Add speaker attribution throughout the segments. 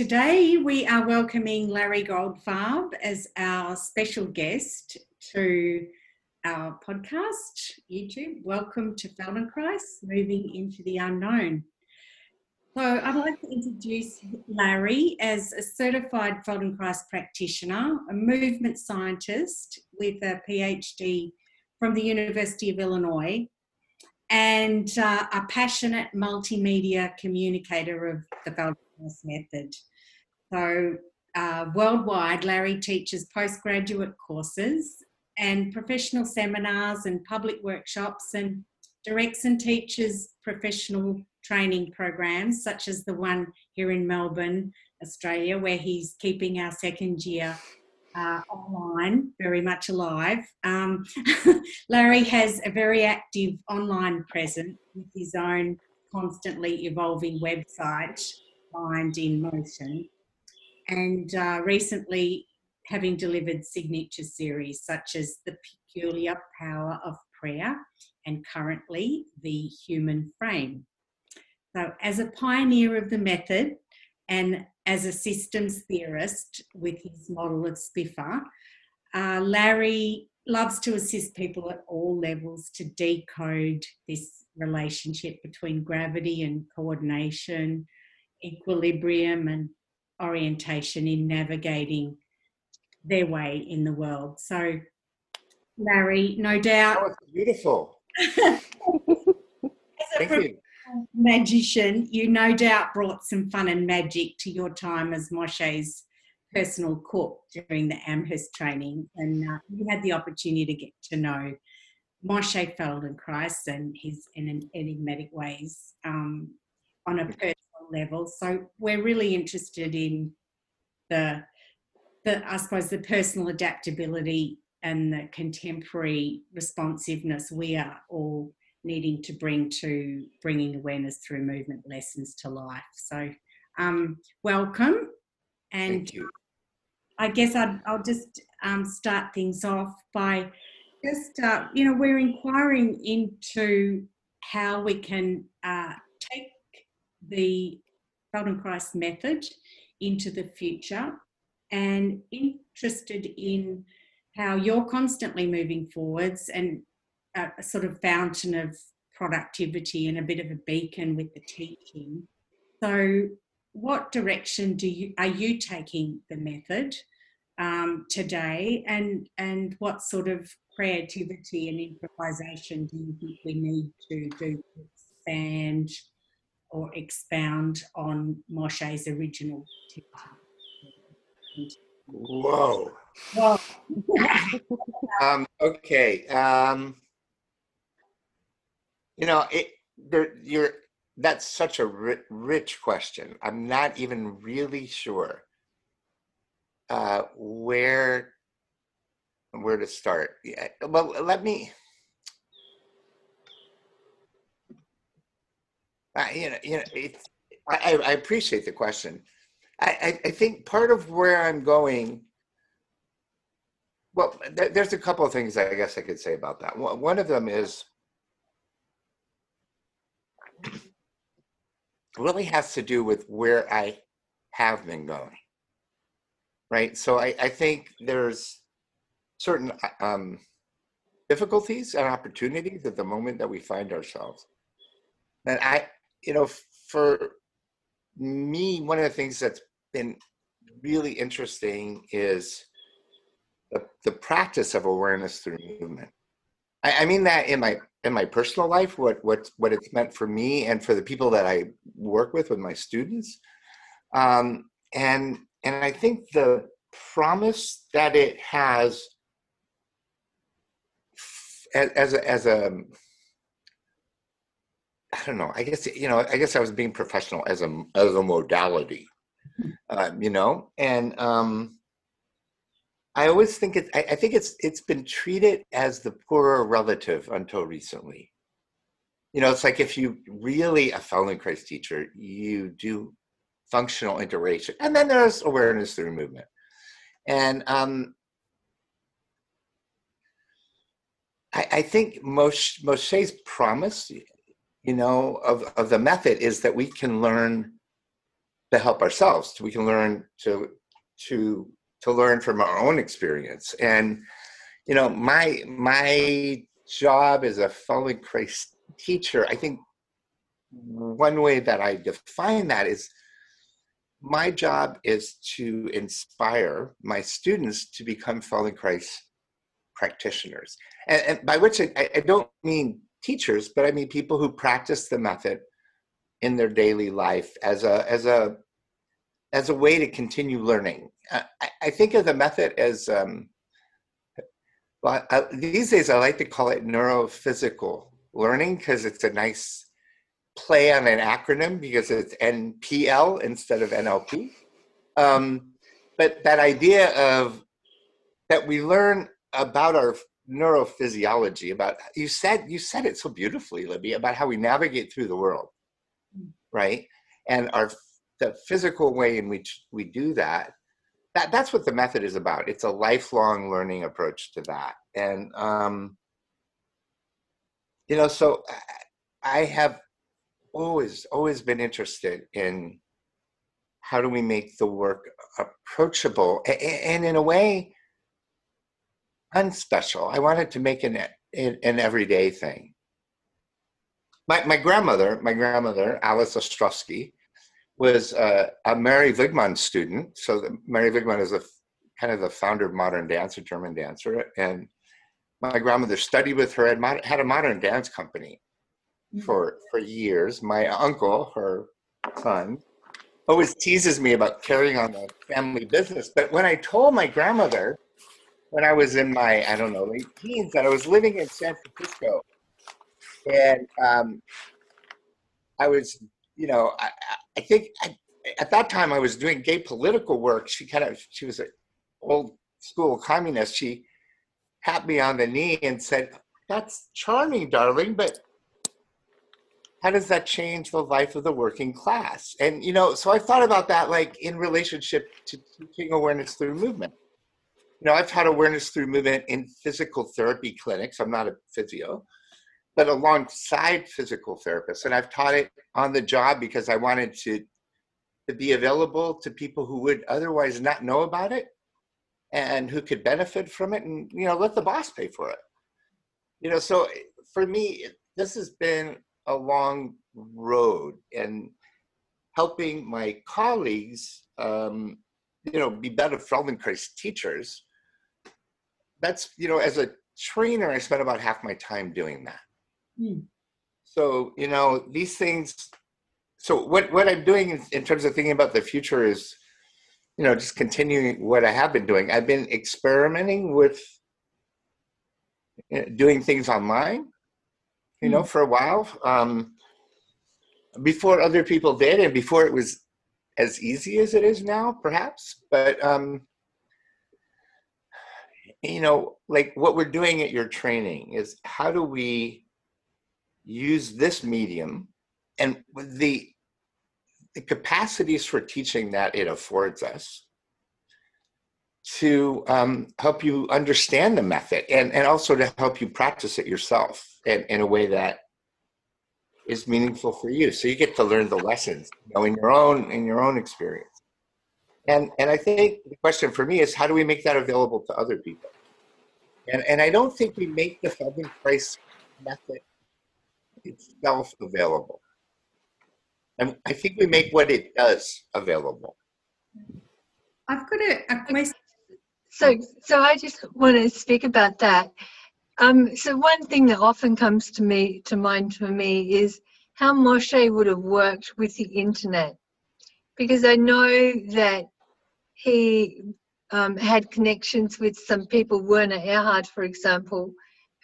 Speaker 1: today we are welcoming Larry Goldfarb as our special guest to our podcast, YouTube. Welcome to Feldenkrais, Moving into the Unknown. So I'd like to introduce Larry as a certified Feldenkrais practitioner, a movement scientist with a PhD from the University of Illinois, and uh, a passionate multimedia communicator of the Feldenkrais method. So, uh, worldwide, Larry teaches postgraduate courses and professional seminars and public workshops and directs and teaches professional training programs, such as the one here in Melbourne, Australia, where he's keeping our second year uh, online, very much alive. Um, Larry has a very active online presence with his own constantly evolving website, Mind in Motion, and uh, recently having delivered signature series such as The Peculiar Power of Prayer and currently The Human Frame. So, as a pioneer of the method and as a systems theorist with his model of SPIFFA, uh, Larry loves to assist people at all levels to decode this relationship between gravity and coordination, equilibrium and orientation in navigating their way in the world. So, Larry, no doubt.
Speaker 2: Was beautiful. Thank you
Speaker 1: magician, you no doubt brought some fun and magic to your time as Moshe's personal cook during the Amherst training, and uh, you had the opportunity to get to know Moshe Feldenkrais and his in enigmatic ways um, on a personal level. So we're really interested in the, the I suppose, the personal adaptability and the contemporary responsiveness we are all needing to bring to bringing awareness through movement lessons to life. So, um, welcome. And I guess i will just um, start things off by just, uh, you know, we're inquiring into how we can uh, the Feldenkrais method into the future and interested in how you're constantly moving forwards and a, sort of fountain of productivity and a bit of a beacon with the teaching. So, what direction do you are you taking the method um, today, and and what sort of creativity and improvisation do you think we need to do to expand or expound on Moshe's original
Speaker 2: teaching? Whoa. Whoa. um, okay. Um, you know, it, there, you're, that's such a ri- rich question. I'm not even really sure uh, where where to start. Yeah, well, let me. I, you know, you know, it's, I, I appreciate the question. I, I, think part of where I'm going. Well, there's a couple of things I guess I could say about that. One of them is really has to do with where I have been going. Right. So I, I think there's certain um, difficulties and opportunities at the moment that we find ourselves. And I, you know, for me, one of the things that's been really interesting is the, the practice of awareness through movement. I, I mean that in my in my personal life, what what what it's meant for me and for the people that I work with with my students, um, and and I think the promise that it has as, as a as a I don't know. I guess you know. I guess I was being professional as a as a modality, uh, you know, and um, I always think it. I, I think it's it's been treated as the poorer relative until recently. You know, it's like if you really a Feldenkrais teacher, you do functional integration, and then there's awareness through movement, and um, I, I think Moshe, Moshe's promise, you know, of, of the method is that we can learn to help ourselves. We can learn to to to learn from our own experience. And you know, my my job as a Feldenkrais teacher, I think one way that I define that is my job is to inspire my students to become Feldenkrais practitioners. And, and by which I, I, don't mean teachers, but I mean people who practice the method in their daily life as a as a as a way to continue learning. I, I think of the method as um, well, I, these days I like to call it neurophysical learning because it's a nice play on an acronym because it's NPL instead of NLP. Um, but that idea of that we learn about our neurophysiology, about you said you said it so beautifully, Libby, about how we navigate through the world, right? And our the physical way in which we do that. That that's what the method is about. It's a lifelong learning approach to that, and um, you know, so I have always always been interested in how do we make the work approachable and in a way unspecial i wanted to make an an everyday thing my, my grandmother my grandmother alice ostrowski was a, a mary wigman student so the, mary wigman is a kind of the founder of modern dance a german dancer and my grandmother studied with her and had a modern dance company Mm. for for years. My uncle, her son, always teases me about carrying on the family business. But when I told my grandmother when I was in my I don't know late teens that I was living in San Francisco, and um, I was you know I, I think I, at that time I was doing gay political work. She kind of she was an old school communist. She tapped me on the knee and said, "That's charming, darling, but." how does that change the life of the working class? And you know, so I thought about that like in relationship to teaching awareness through movement. Know, I've taught awareness through movement in physical therapy clinics. I'm not a physio, but alongside physical therapists, and I've taught it on the job because I wanted to to be available to people who would otherwise not know about it and who could benefit from it, and you know, let the boss pay for it. You know, so for me, this has been a long road and helping my colleagues um, you know be better feldenkrais teachers that's you know as a trainer i spent about half my time doing that mm. so you know these things so what what i'm doing in, in terms of thinking about the future is you know just continuing what i have been doing i've been experimenting with doing things online you know, hmm. for a while. Um, before other people did, and before it was as easy as it is now, perhaps. But um, you know, like what we're doing at your training is how do we use this medium and the the capacities for teaching that it affords us to um, help you understand the method and, and also to help you practice it yourself in, in a way that is meaningful for you. So you get to learn the lessons you know, in your own in your own experience. And and I think the question for me is how do we make that available to other people? And and I don't think we make the Feldenkrais method itself available. And I think we make what it does available.
Speaker 1: I've got a, a question
Speaker 3: so, so I just want to speak about that. Um, so one thing that often comes to me to mind for me is how Moshe would have worked with the internet, because I know that he um, had connections with some people, Werner Erhard, for example,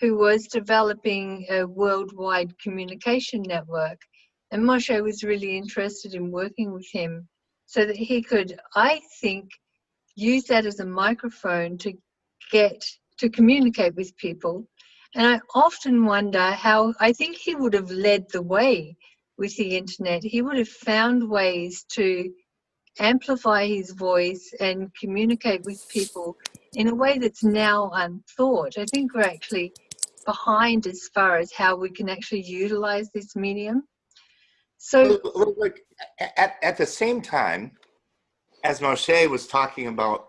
Speaker 3: who was developing a worldwide communication network. And Moshe was really interested in working with him so that he could, I think, use that as a microphone to get to communicate with people. And I often wonder how I think he would have led the way with the internet. He would have found ways to amplify his voice and communicate with people in a way that's now unthought. I think we're actually behind as far as how we can actually utilize this medium. So,
Speaker 2: at, at the same time, as Moshe was talking about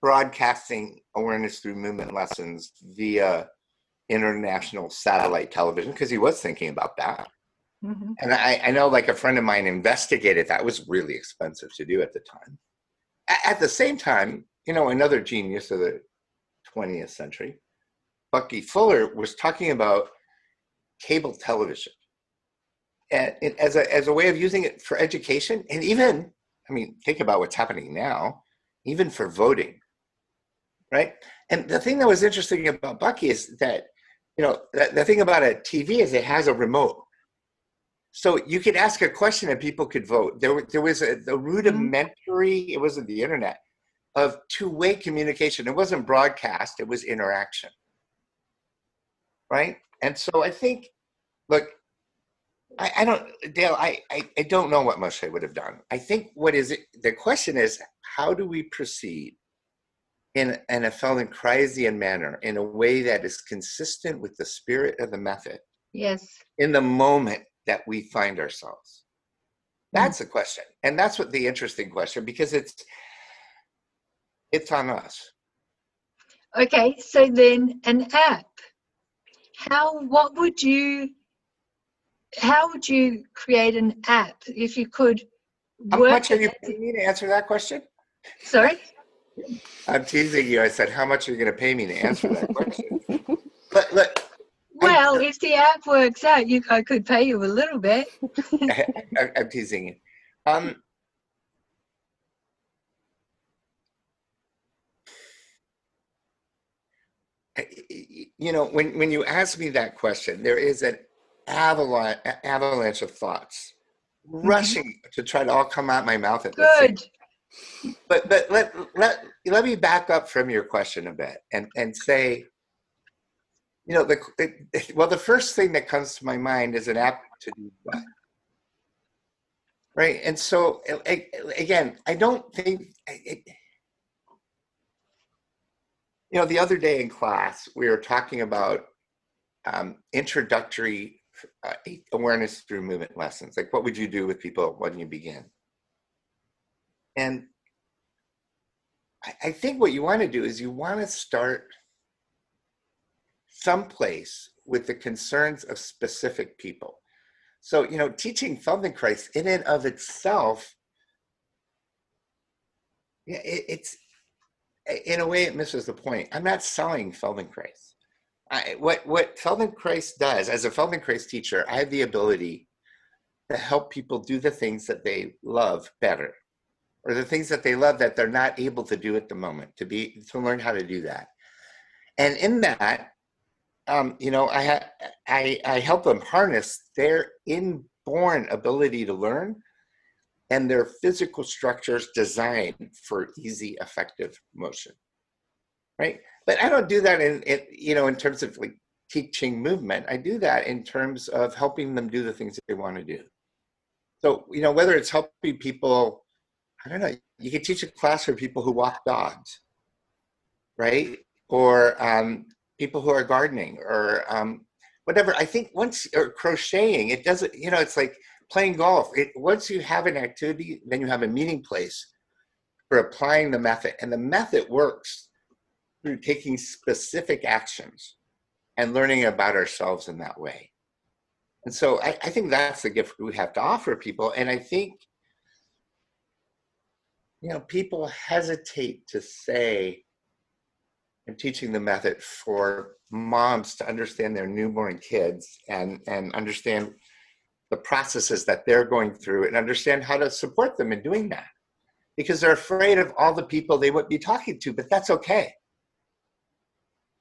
Speaker 2: broadcasting awareness through movement lessons via international satellite television, because he was thinking about that.
Speaker 3: Mhm.
Speaker 2: And I, I know like a friend of mine investigated that. Was really expensive to do at the time. At the same time, you know, another genius of the 20th century, Bucky Fuller, was talking about cable television and as, a, as a way of using it for education. And even, I mean, think about what's happening now, even for voting, right? And the thing that was interesting about Bucky is that, you know, the, the thing about a TV is it has a remote. So you could ask a question and people could vote. There, there was a the mm-hmm. rudimentary, it wasn't the internet, of two-way communication. It wasn't broadcast, it was interaction. Right? And so I think, look, I, I don't, Dale, I, I, I don't know what Moshe would have done. I think what is it, the question is, how do we proceed in, in a Feldenkraisian manner in a way that is consistent with the spirit of the method?
Speaker 3: yes.
Speaker 2: in the moment that we find ourselves? Hmm. That's the question. And that's what the interesting question because it's it's on us.
Speaker 3: Okay, so then an app. How, what would you, how would you create an app if you could
Speaker 2: How much are you
Speaker 3: it-
Speaker 2: paying me to answer that question?
Speaker 3: Sorry?
Speaker 2: I'm teasing you. I said, how much are you going to pay me to answer that question? but look,
Speaker 3: Well, if the app works out, you, I could pay you a little bit.
Speaker 2: I, I'm teasing you. Um, you know, when when you ask me that question, there is an avalanche avalanche of thoughts rushing to try to all come out my mouth at
Speaker 3: Good.
Speaker 2: but but let let let me back up from your question a bit and and say you know the, well the first thing that comes to my mind is an app to do what? Right and so a- again i don't think it, you know the other day in class we were talking about um, introductory uh, awareness through movement lessons like what would you do with people when you begin? And I, I think what you want to do is you want to start someplace with the concerns of specific people. So, you know, teaching Feldenkrais in and of itself, yeah, it, it's in a way it misses the point. I'm not selling Feldenkrais. I, what what Feldenkrais does as a Feldenkrais teacher, I have the ability to help people do the things that they love better or the things that they love that they're not able to do at the moment to be to learn how to do that and in that um, you know I, ha- I i help them harness their inborn ability to learn and their physical structures designed for easy effective motion right but i don't do that in, in you know in terms of like teaching movement i do that in terms of helping them do the things that they want to do so you know whether it's helping people I don't know. You could teach a class for people who walk dogs, right? Or um, people who are gardening, or um, whatever. I think once or crocheting, it doesn't. You know, it's like playing golf. It, once you have an activity, then you have a meeting place for applying the method, and the method works through taking specific actions and learning about ourselves in that way. And so I, I think that's the gift we have to offer people. And I think you know, people hesitate to say, I'm teaching the method for moms to understand their newborn kids and, and understand the processes that they're going through and understand how to support them in doing that. Because they're afraid of all the people they would be talking to, but that's okay.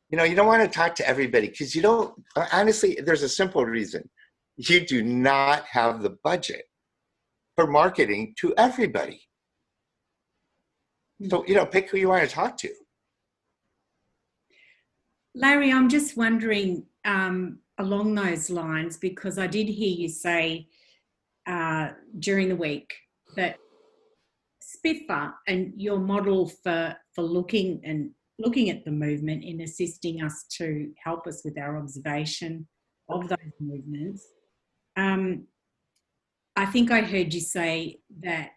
Speaker 2: You know, you don't want to talk to everybody because you don't, honestly, there's a simple reason. You do not have the budget for marketing to everybody. So, you know, pick who you want to talk to.
Speaker 1: Larry, I'm just wondering um, along those lines because I did hear you say uh, during the week that SPIFFA and your model for for looking and looking at the movement in assisting us to help us with our observation of those movements um, I think I heard you say that,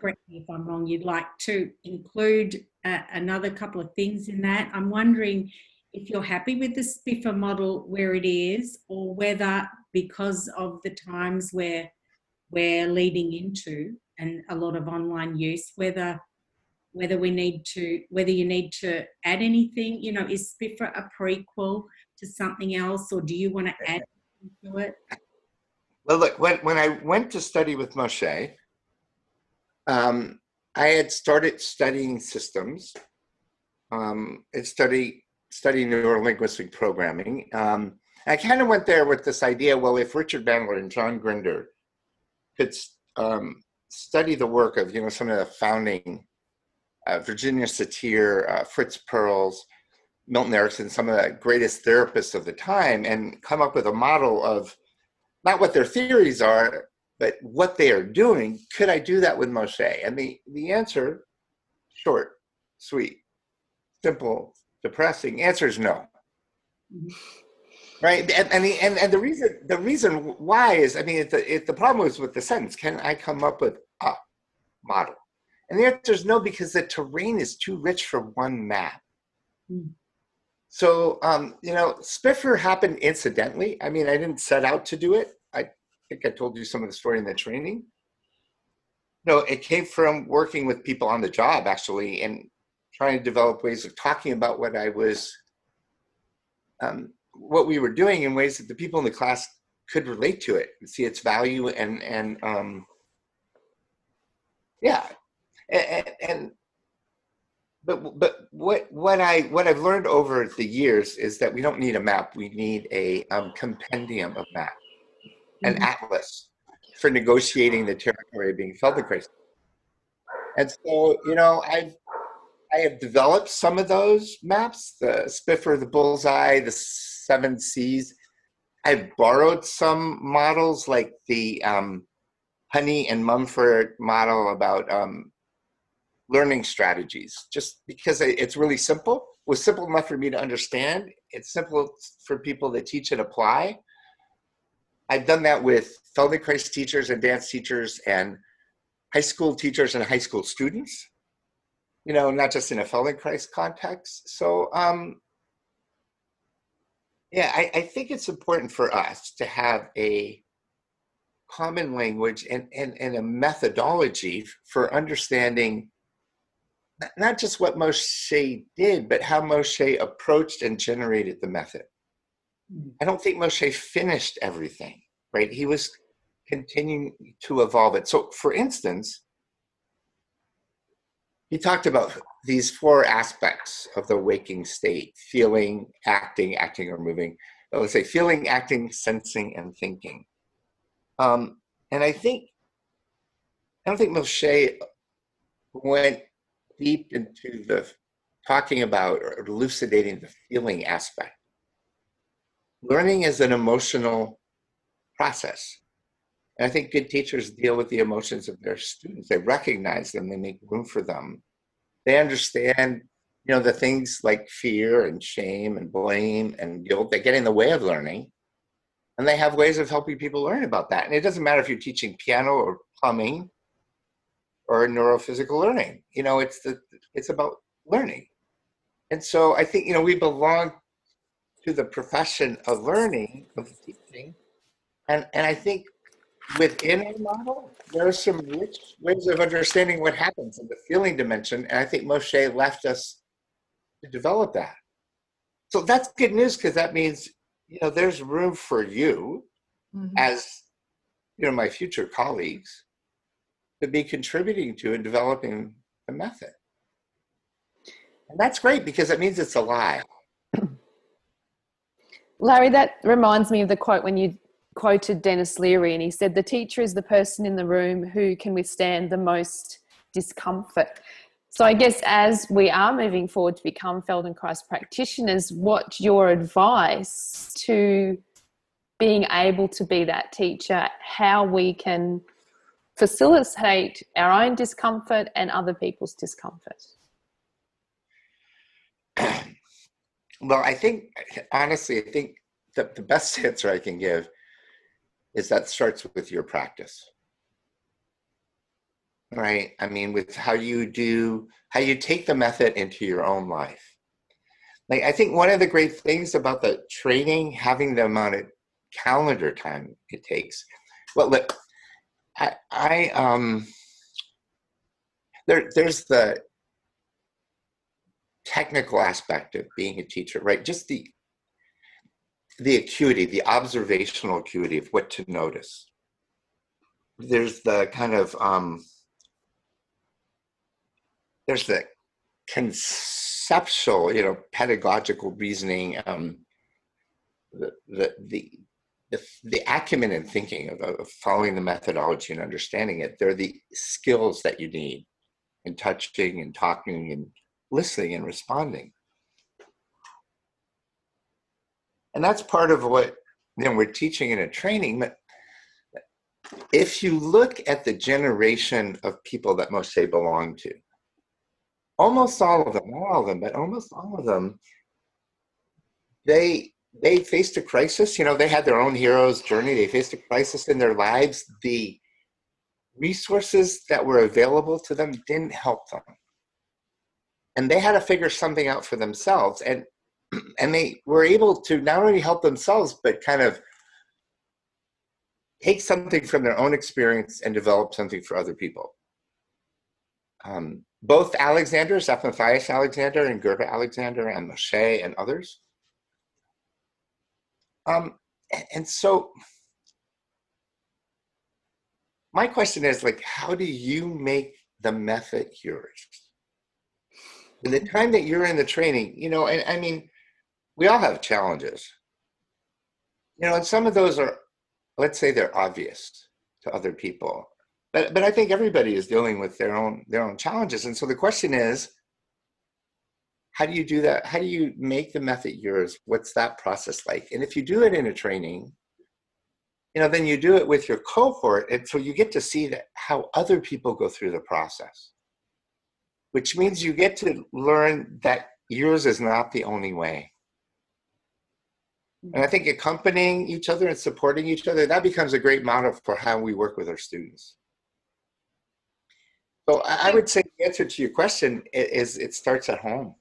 Speaker 1: correct me if I'm wrong, you'd like to include uh, another couple of things in that. I'm wondering if you're happy with the SPIFFA model where it is, or whether because of the times where we're leading into and a lot of online use, whether whether we need to whether you need to add anything you know is spiffa a prequel to something else or do you want to add to it?
Speaker 2: Well look when, when i went to study with moshe um, i had started studying systems. Um, and study studying neurolinguistic programming um, i kind of went there with this idea well if richard bandler and john grinder could um, study the work of you know some of the founding uh, Virginia Satir, uh, Fritz Perls, Milton Erickson, some of the greatest therapists of the time, and come up with a model of not what their theories are, but what they are doing. Could I do that with Moshe? And the, the answer, short, sweet, simple, depressing, answer is no. Mm-hmm. Right, and and the, and, and the reason the reason why is I mean if the if the problem is with the sentence, can I come up with a model? And the answer is no, because the terrain is too rich for one map. Mm. So, um, you know, SPIFFA happened incidentally. I mean, I didn't set out to do it. I think I told you some of the story in the training. No, it came from working with people on the job, actually, and trying to develop ways of talking about what I was, um, what we were doing in ways that the people in the class could relate to it and see its value and, and, um, yeah, and, and but but what what I what I've learned over the years is that we don't need a map. We need a um, compendium of maps, an mm-hmm. atlas for negotiating the territory of being Feldenkrais. And so you know I've I have developed some of those maps, the SPIFFA, the Bullseye, the Seven Seas. I've borrowed some models like the um, Honey and Mumford model about um, learning strategies just because it's really simple. It was simple enough for me to understand. It's simple for people that teach and apply. I've done that with feldenkrais teachers and dance teachers and high school teachers and high school students you know not just in a feldenkrais context so um yeah I, I think it's important for us to have a common language and, and, and a methodology for understanding not just what Moshe did, but how Moshe approached and generated the method. Hmm. I don't think Moshe finished everything, right? He was continuing to evolve it. So, for instance, he talked about these four aspects of the waking state feeling, acting, acting or moving. I would say feeling, acting, sensing, and thinking. Um, and I think, I don't think Moshe went deep into the talking about or elucidating the feeling aspect. Learning is an emotional process. And I think good teachers deal with the emotions of their students. They recognize them, they make room for them. They understand, you know, the things like fear and shame and blame and guilt that get in the way of learning. And they have ways of helping people learn about that. And it doesn't matter if you're teaching piano or plumbing or neurophysical learning. You know, it's the it's about learning. And so I think, you know, we belong to the profession of learning, of teaching. And and I think within a model, there are some rich ways of understanding what happens in the feeling dimension. And I think Moshe left us to develop that. So that's good news because that means, you know, there's room for you mm-hmm. as, you know, my future colleagues to be contributing to and developing the method. And that's great because it means it's alive.
Speaker 4: Larry, that reminds me of the quote when you quoted Dennis Leary, and he said, The teacher is the person in the room who can withstand the most discomfort. So, I guess as we are moving forward to become Feldenkrais practitioners, what's your advice to being able to be that teacher, how we can facilitate our own discomfort and other people's discomfort?
Speaker 2: Well, I think, honestly, I think the, the best answer I can give is that starts with your practice. Right? I mean with how you do how you take the method into your own life. Like i think one of the great things about the training having the amount of calendar time it takes well look i i um there there's the technical aspect of being a teacher right? Just the the acuity the observational acuity of what to notice there's the kind of um there's the conceptual, you know, pedagogical reasoning, um, the, the, the, the, acumen and thinking of, of following the methodology and understanding it. They're the skills that you need in touching and talking and listening and responding. And that's part of what you know, we're teaching in a training. But if you look at the generation of people that Moshe belonged to, almost all of them, not all of them, but almost all of them, they they faced a crisis. You know, they had their own hero's journey. They faced a crisis in their lives. The resources that were available to them didn't help them, and they had to figure something out for themselves. And and they were able to not only help themselves, but kind of take something from their own experience and develop something for other people. Um, both Alexanders, Matthias Alexander and Gerda Alexander and Moshe and others. Um, and so my question is like, how do you make the method yours? In the time that you're in the training, you know, and I mean, we all have challenges. You know, and some of those are, let's say they're obvious to other people but but I think everybody is dealing with their own their own challenges, and so the question is, how do you do that? How do you make the method yours? What's that process like? And if you do it in a training, you know, then you do it with your cohort, and so you get to see that how other people go through the process, which means you get to learn that yours is not the only way. And I think accompanying each other and supporting each other, that becomes a great model for how we work with our students. So I would say the answer to your question is it starts at home.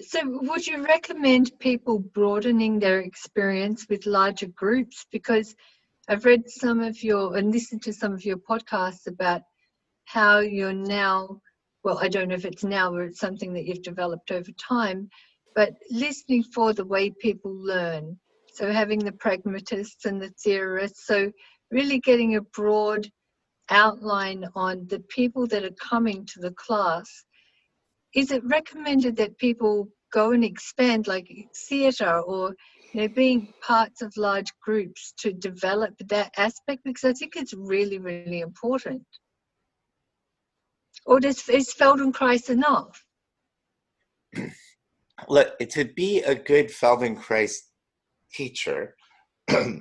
Speaker 3: So, would you recommend people broadening their experience with larger groups? Because I've read some of your and listened to some of your podcasts about how you're now, well, I don't know if it's now or it's something that you've developed over time, but listening for the way people learn. So, having the pragmatists and the theorists. So, really getting a broad outline on the people that are coming to the class, is it recommended that people go and expand like theatre or you know being parts of large groups to develop that aspect because I think it's really really important. Or does is Feldenkrais enough?
Speaker 2: Look, to be a good Feldenkrais teacher, I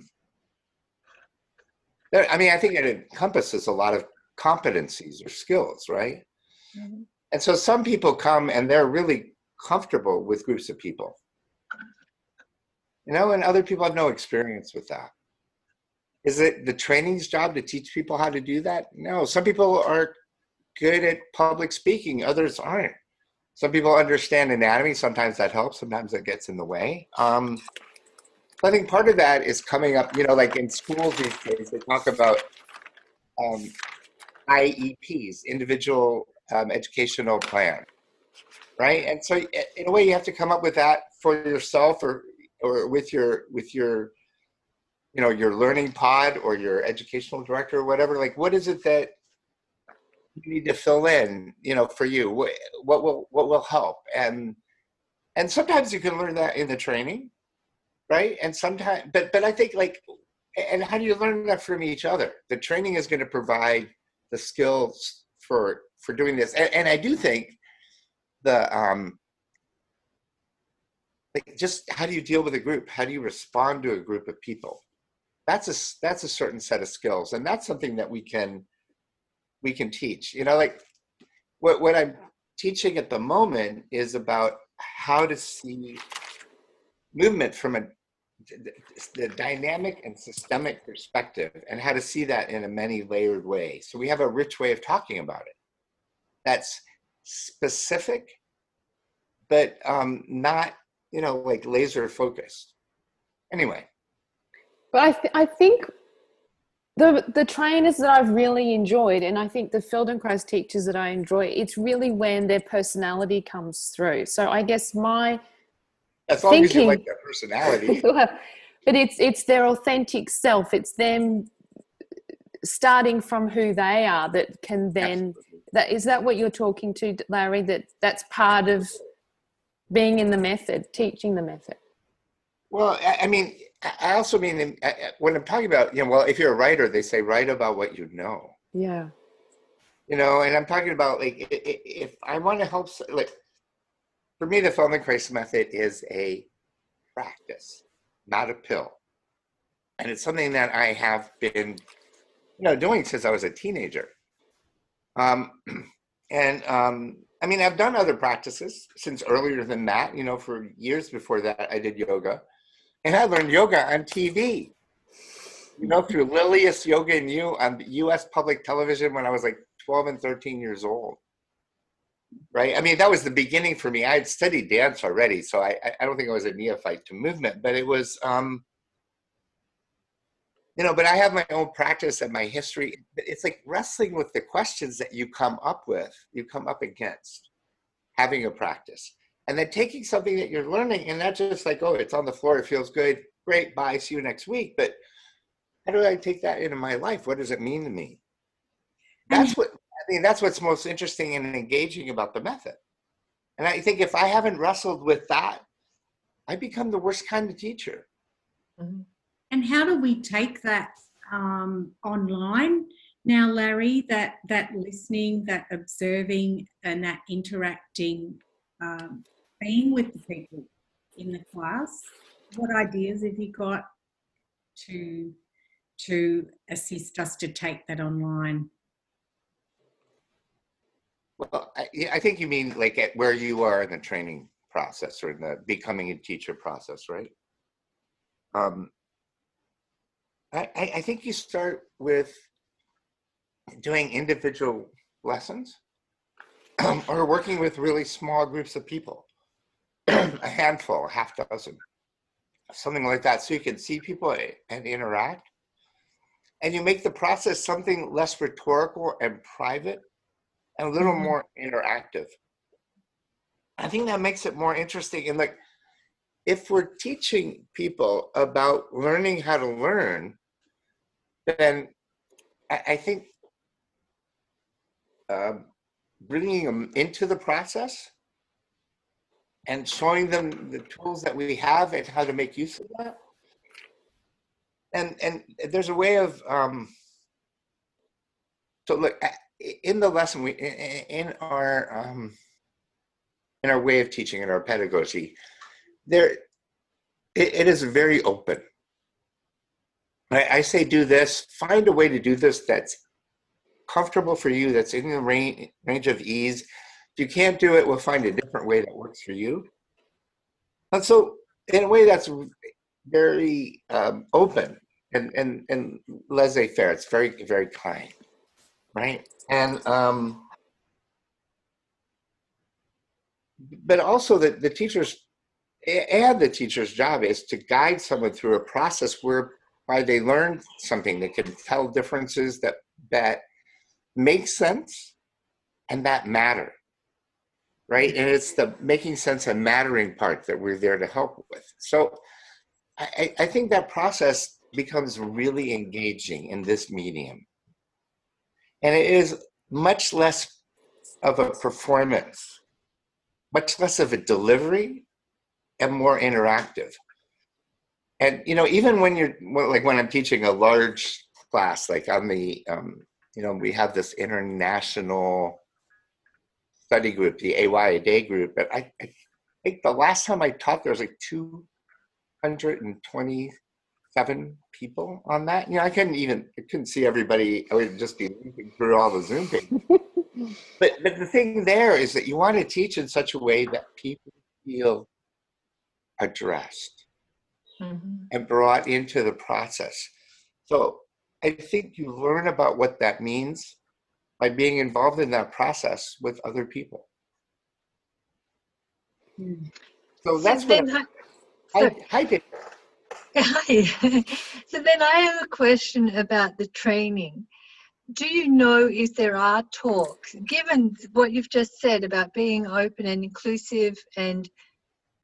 Speaker 2: mean, I think it encompasses a lot of competencies or skills, right? Mm-hmm. And so some people come and they're really comfortable with groups of people, you know, and other people have no experience with that. Is it the training's job to teach people how to do that? No. Some people are good at public speaking, others aren't. Some people understand anatomy. Sometimes that helps. Sometimes that gets in the way. Um, I think part of that is coming up, you know, like in schools these days, they talk about um, IEPs, individual um, educational plan, right? And so, in a way, you have to come up with that for yourself, or or with your with your, you know, your learning pod or your educational director or whatever. Like, what is it that you need to fill in, you know, for you? What, will what will help? And and sometimes you can learn that in the training right and sometimes but but i think like and how do you learn that from each other the training is going to provide the skills for for doing this and, and i do think the um like just how do you deal with a group how do you respond to a group of people that's a that's a certain set of skills and that's something that we can we can teach you know like what what i'm teaching at the moment is about how to see movement from a the, dynamic and systemic perspective and how to see that in a many layered way. So we have a rich way of talking about it that's specific, but um, not, you know, like laser focused. Anyway.
Speaker 4: But I, th- I think the the trainers that I've really enjoyed, and I think the Feldenkrais teachers that I enjoy, it's really when their personality comes through. So I guess my
Speaker 2: as long thinking, as you like their personality.
Speaker 4: but it's it's their authentic self. It's them starting from who they are that can then Absolutely. that is that what you're talking to larry that that's part of being in the method teaching the method
Speaker 2: well i mean i also mean when i'm talking about you know well if you're a writer they say write about what you know
Speaker 4: yeah
Speaker 2: you know and i'm talking about like if i want to help like for me, the Feldenkrais method is a practice, not a pill. And it's something that I have been, you know, doing since I was a teenager. Um, and um, I mean, I've done other practices since earlier than that. You know, for years before that, I did yoga, and I learned yoga on TV. You know, through Lilias Yoga and You on U.S. public television when I was like 12 and 13 years old right? I mean, that was the beginning for me. I had studied dance already, so I, I don't think I was a neophyte to movement, but it was, um, you know, but I have my own practice and my history. It's like wrestling with the questions that you come up with, you come up against having a practice. And then taking something that you're learning and not just like, oh, it's on the floor, it feels good, great, bye, see you next week. But how do I take that into my life? What does it mean to me? That's what I mean, that's what's most interesting and engaging about the method. And I think if I haven't wrestled with that, I become the worst kind of teacher.
Speaker 1: Mm-hmm. And how do we take that um, online now, Larry? That that listening, that observing, and that interacting, um, being with the people in the class. What ideas have you got to to assist us to take that online?
Speaker 2: Well, I, I think you mean like at where you are in the training process or in the becoming a teacher process, right? Um, I, I think you start with doing individual lessons um, or working with really small groups of people, a handful, a half dozen, something like that, so you can see people and interact. And you make the process something less rhetorical and private and a little mm-hmm. more interactive. I think that makes it more interesting. And like, if we're teaching people about learning how to learn, then I, I think uh, bringing them into the process and showing them the tools that we have and how to make use of that. And and there's a way of um, so look in the lesson we in our um, in our way of teaching in our pedagogy there it, it is very open I, I, say do this find a way to do this that's comfortable for you that's in the range range of ease if you can't do it we'll find a different way that works for you. And so in a way that's very um, open and and and laissez-faire. It's very very kind right? And um, but also the, the teachers and the teacher's job is to guide someone through a process whereby they learn something. They can tell differences that that make sense and that matter right? And it's the making sense and mattering part that we're there to help with. So i, I think that process becomes really engaging in this medium. And it is much less of a performance, much less of a delivery, and more interactive. And you know, even when you're like when I'm teaching a large class, like on the, um, you know, we have this international study group, the AY day group. But I, I think the last time I taught, there was like 227 people on that. You know, I couldn't even I couldn't see everybody. I would just be looking through all the Zoom pages. but but the thing there is that you want to teach in such a way that people feel addressed.
Speaker 3: Mhm.
Speaker 2: and brought into the process. So I think you learn about what that means by being involved in that process with other people.
Speaker 1: Hmm.
Speaker 2: So that's
Speaker 3: so
Speaker 2: what
Speaker 3: I,
Speaker 2: I, I did.
Speaker 3: Hi. so then I have a question about the training. Do you know if there are talks, given what you've just said about being open and inclusive, and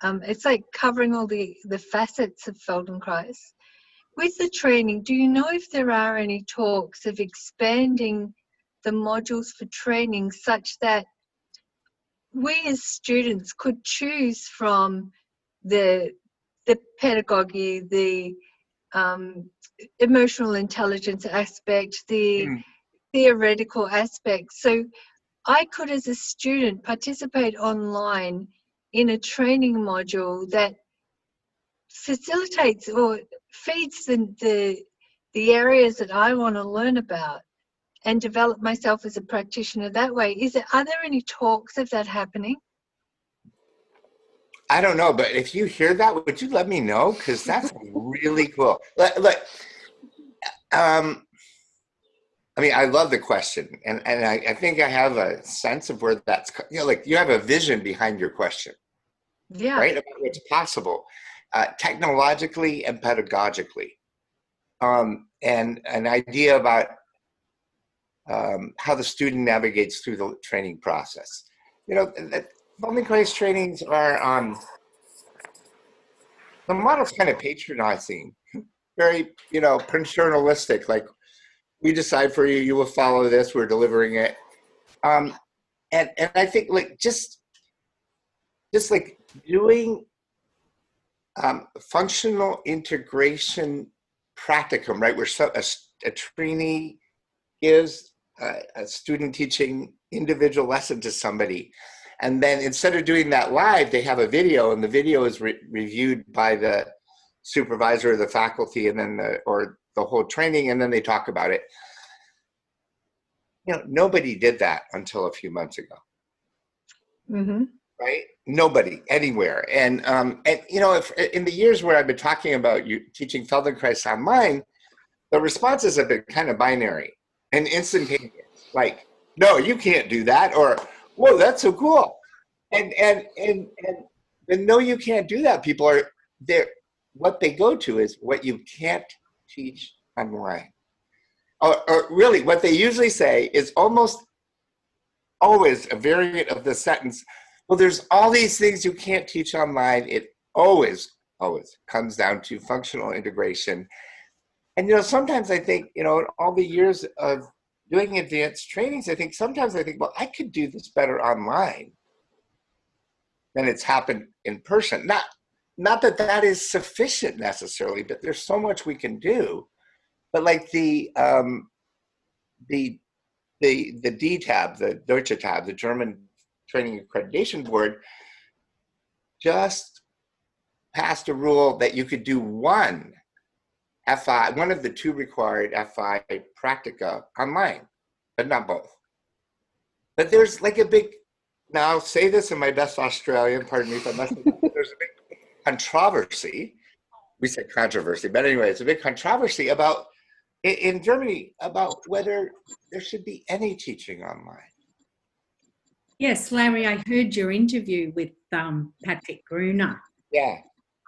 Speaker 3: um, it's like covering all the, the facets of Feldenkrais? With the training, do you know if there are any talks of expanding the modules for training such that we as students could choose from the the pedagogy, the um, emotional intelligence aspect, the
Speaker 2: Mm.
Speaker 3: theoretical aspect. So I could, as a student, participate online in a training module that facilitates or feeds the, the, the areas that I want to learn about and develop myself as a practitioner that way. Is there, are there any talks of that happening?
Speaker 2: I don't know, but if you hear that, would you let me know? Because that's really cool. Look, look, um, I mean, I love the question, and and I, I think I have a sense of where that's you know, like you have a vision behind your question,
Speaker 3: Yeah.
Speaker 2: right? About what's possible, uh, technologically and pedagogically, um, and an idea about um, how the student navigates through the training process. You know, Feldenkrais trainings are um, the model's kind of patronizing, very you know paternalistic. Like we decide for you, you will follow this. We're delivering it, um, and and I think like just just like doing um, functional integration practicum, right? Where so, a, a trainee gives a, a student teaching individual lesson to somebody. And then instead of doing that live they have a video and the video is re- reviewed by the supervisor or the faculty and then the or the whole training and then they talk about it. You know nobody did that until a few months ago.
Speaker 3: Mm-hmm.
Speaker 2: right? Nobody anywhere. And um and you know if in the years where i've been talking about you teaching feldenkrais online the responses have been kind of binary and instantaneous. Like no you can't do that or whoa that's so cool. And and and and the no you can't do that. People are there what they go to is what you can't teach online. Or, or really what they usually say is almost always a variant of the sentence well there's all these things you can't teach online. It always always comes down to functional integration and you know sometimes i think you know in all the years of doing advanced trainings i think sometimes i think well i could do this better online than it's happened in person. Not not that that is sufficient necessarily but there's so much we can do. But like the um the the the DTAB, the Deutsche Tab, the German Training Accreditation Board, just passed a rule that you could do one FI, one of the two required FI practica online, but not both. But there's like a big, now I'll say this in my best Australian, pardon me if I mess up, there's a big controversy. We said controversy, but anyway, it's a big controversy about in, in Germany about whether there should be any teaching online.
Speaker 1: Yes, Larry, I heard your interview with um, Patrick Gruner
Speaker 2: Yeah.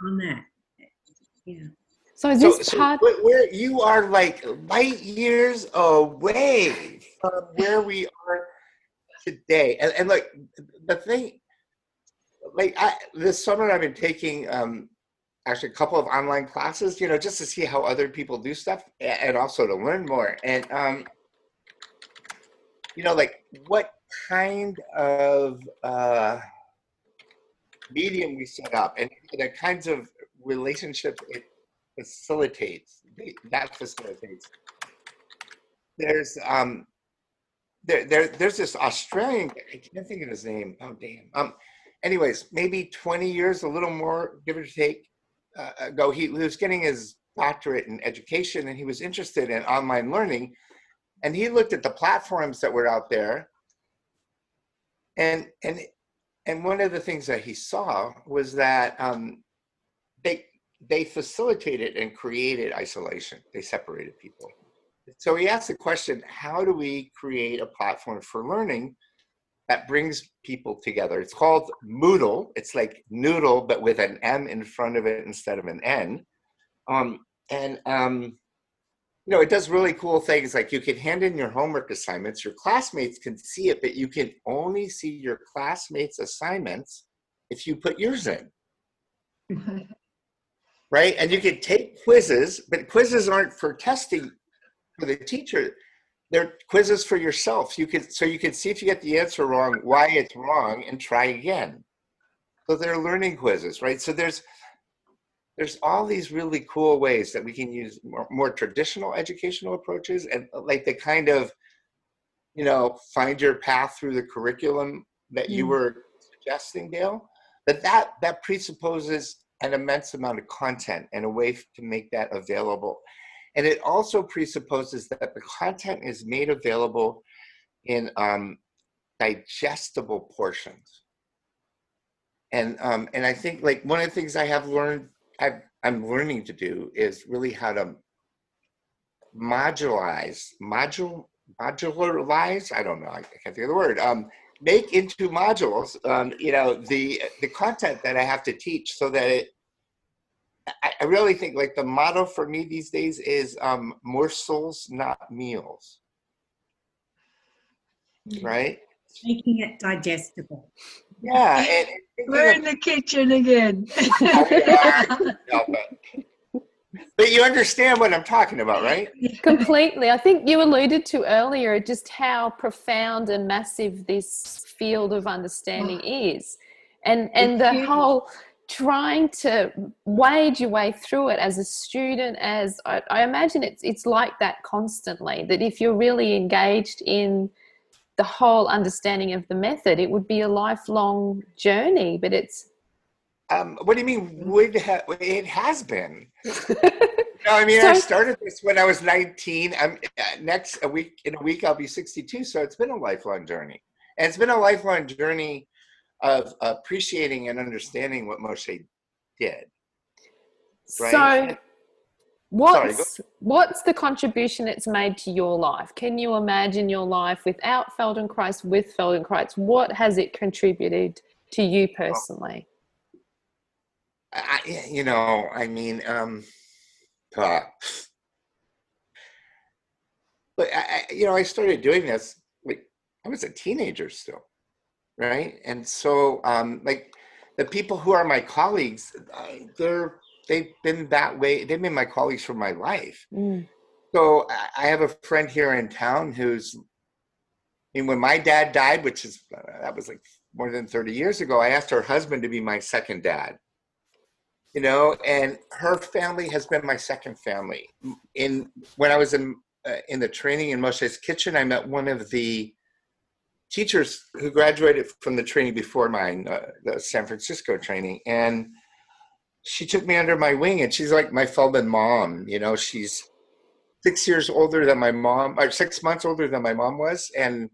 Speaker 1: on that. Yeah.
Speaker 4: So is
Speaker 2: So,
Speaker 4: this
Speaker 2: so where you are like light years away from where we are today. And, and like the thing, like I, this summer I've been taking um, actually a couple of online classes, you know, just to see how other people do stuff and also to learn more. And, um, you know, like what kind of uh, medium we set up and the kinds of relationships it facilitates that facilitates. There's um there, there there's this australian i can't think of his name oh damn um anyways maybe 20 years a little more give or take uh, ago he, he was getting his doctorate in education and he was interested in online learning and he looked at the platforms that were out there and and and one of the things that he saw was that um they they facilitated and created isolation. They separated people. So he asked the question how do we create a platform for learning that brings people together? It's called Moodle. It's like noodle, but with an M in front of it instead of an N. Um, and um, you know, it does really cool things like you can hand in your homework assignments, your classmates can see it, but you can only see your classmates' assignments if you put yours in. right? And you can take quizzes, but quizzes aren't for testing for the teacher. They're quizzes for yourself. You can so you can see if you get the answer wrong, why it's wrong, and try again. So they're learning quizzes, right? So there's there's all these really cool ways that we can use more, more traditional educational approaches and uh, like the kind of you know find your path through the curriculum that you mm. were suggesting dale but that that presupposes an immense amount of content and a way to make that available and it also presupposes that the content is made available in um, digestible portions and um, and i think like one of the things i have learned i am learning to do is really how to modularize, module, modularize. I don't know. I can't think of the word. Um, make into modules. Um, you know the the content that I have to teach so that it. I, I really think like the motto for me these days is um, morsels, not meals. Mm. Right.
Speaker 1: Making it digestible.
Speaker 2: Yeah, and,
Speaker 3: we're in the kitchen again.
Speaker 2: but you understand what I'm talking about, right?
Speaker 4: Completely. I think you alluded to earlier just how profound and massive this field of understanding mm. is, and and the whole trying to wade your way through it as a student as I, I, imagine it's it's like that constantly that if you're really engaged in the whole understanding of the method. It would be a lifelong journey, but it's.
Speaker 2: Um, what do you mean? Would ha- it has been? no, I mean I started this when I was 19. I'm uh, next a week in a week I'll be 62. So it's been a lifelong journey, and it's been a lifelong journey of appreciating and understanding what Moshe did.
Speaker 4: Right? So What's Sorry, what's the contribution it's made to your life? Can you imagine your life without Feldenkrais, with Feldenkrais? What has it contributed to you personally?
Speaker 2: I, you know, I mean, um, uh, but I, you know, I started doing this like I was a teenager still, right? And so, um, like the people who are my colleagues, they're they've been that way. They've been my colleagues for my life. Mm. So I have a friend here in town who's, I mean, when my dad died, which is uh, that was like more than 30 years ago, I asked her husband to be my second dad. You know, and her family has been my second family. In when I was in uh, in the training in Moshe's kitchen, I met one of the teachers who graduated from the training before mine, uh, the San Francisco training, and she took me under my wing and she's like my Feldman mom. You know, she's six years older than my mom, or six months older than my mom was. And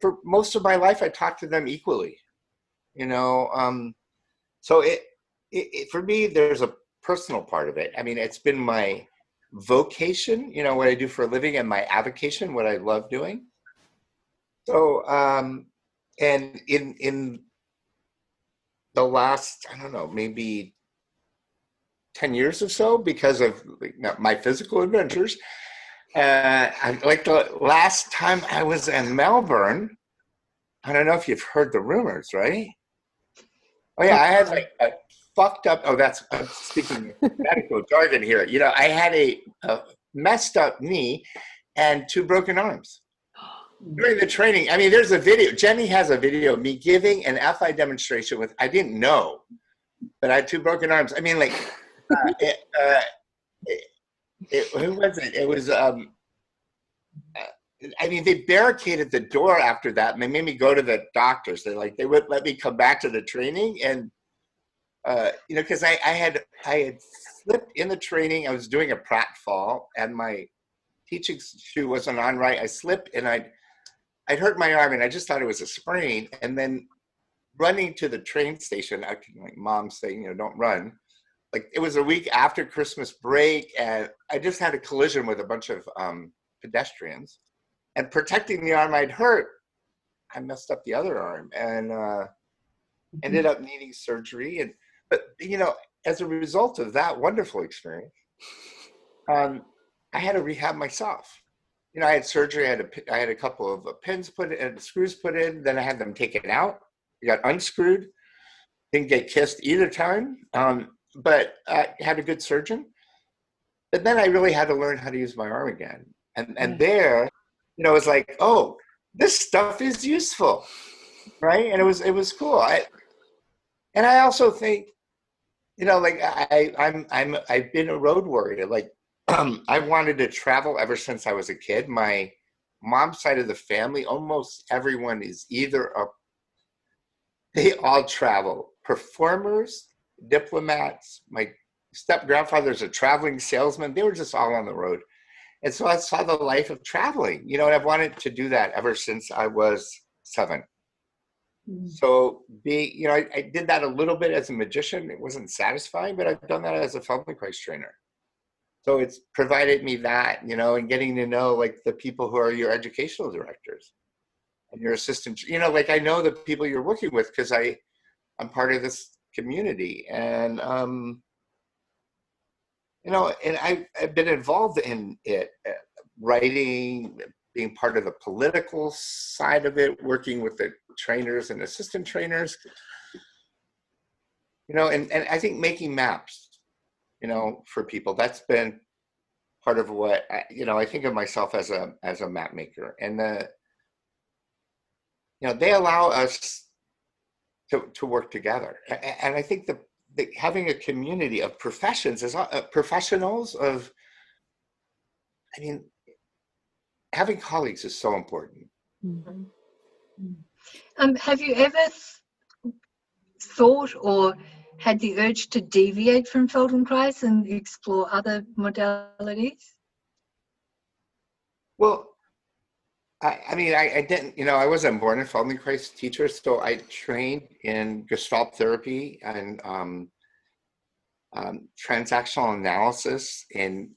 Speaker 2: for most of my life, I talked to them equally, you know. Um, so it, it, it, for me, there's a personal part of it. I mean, it's been my vocation, you know, what I do for a living and my avocation, what I love doing. So, um, and in, in the last i don't know maybe 10 years or so because of my physical adventures uh, like the last time i was in melbourne i don't know if you've heard the rumors right oh yeah i had like a fucked up oh that's i'm speaking medical jargon here you know i had a, a messed up knee and two broken arms during the training, I mean, there's a video. Jenny has a video of me giving an FI demonstration with, I didn't know, but I had two broken arms. I mean, like, uh, it, uh, it, it, who was it? It was, um, uh, I mean, they barricaded the door after that and they made me go to the doctors. They like, they wouldn't let me come back to the training. And, uh, you know, cause I, I had, I had slipped in the training. I was doing a pratfall and my teaching shoe wasn't on right. I slipped and I I'd hurt my arm and I just thought it was a sprain. And then running to the train station, I can like mom saying, you know, don't run. like it was a week after Christmas break, and I just had a collision with a bunch of um, pedestrians, and protecting the arm I'd hurt, I messed up the other arm and uh, ended up needing surgery. And but you know, as a result of that wonderful experience, um, I had to rehab myself. You know, I had surgery. I had a, I had a couple of pins put in, screws put in. Then I had them taken out. I got unscrewed. Didn't get kissed either time. Um, but I had a good surgeon. But then I really had to learn how to use my arm again. And and there, you know, it was like, oh, this stuff is useful, right? And it was it was cool. I and I also think, you know, like I I'm I'm I've been a road warrior. Like um, I wanted to travel ever since I was a kid. My mom's side of the family, almost everyone is either a they all travel. Performers, diplomats, my step grandfather's a traveling salesman. They were just all on the road. And so I saw the life of traveling, you know, and I've wanted to do that ever since I was seven. Mm-hmm. So being, you know, I, I, did that a little bit as a magician. It wasn't satisfying, but I've done that as a Feldenkrais trainer. So it's provided me that, you know, and getting to know like the people who are your educational directors and your assistant, you know, like I know the people you're working with because I, I'm part of this community and, um, you know, and I, I've been involved in it, uh, writing, being part of the political side of it, working with the trainers and assistant trainers. You know, and, and I think making maps, you know, for people, that's been part of what I, you know, I think of myself as a as a map maker. And the you know, they allow us to, to work together. And I think the the, having a community of professions as uh, professionals of i mean having colleagues is so important mm-hmm.
Speaker 3: um, have you ever th- thought or had the urge to deviate from feldenkrais and explore other modalities
Speaker 2: well I, I mean, I, I, didn't, you know, I wasn't born a Feldenkrais teacher, so I trained in Gestalt therapy and um, um, transactional analysis in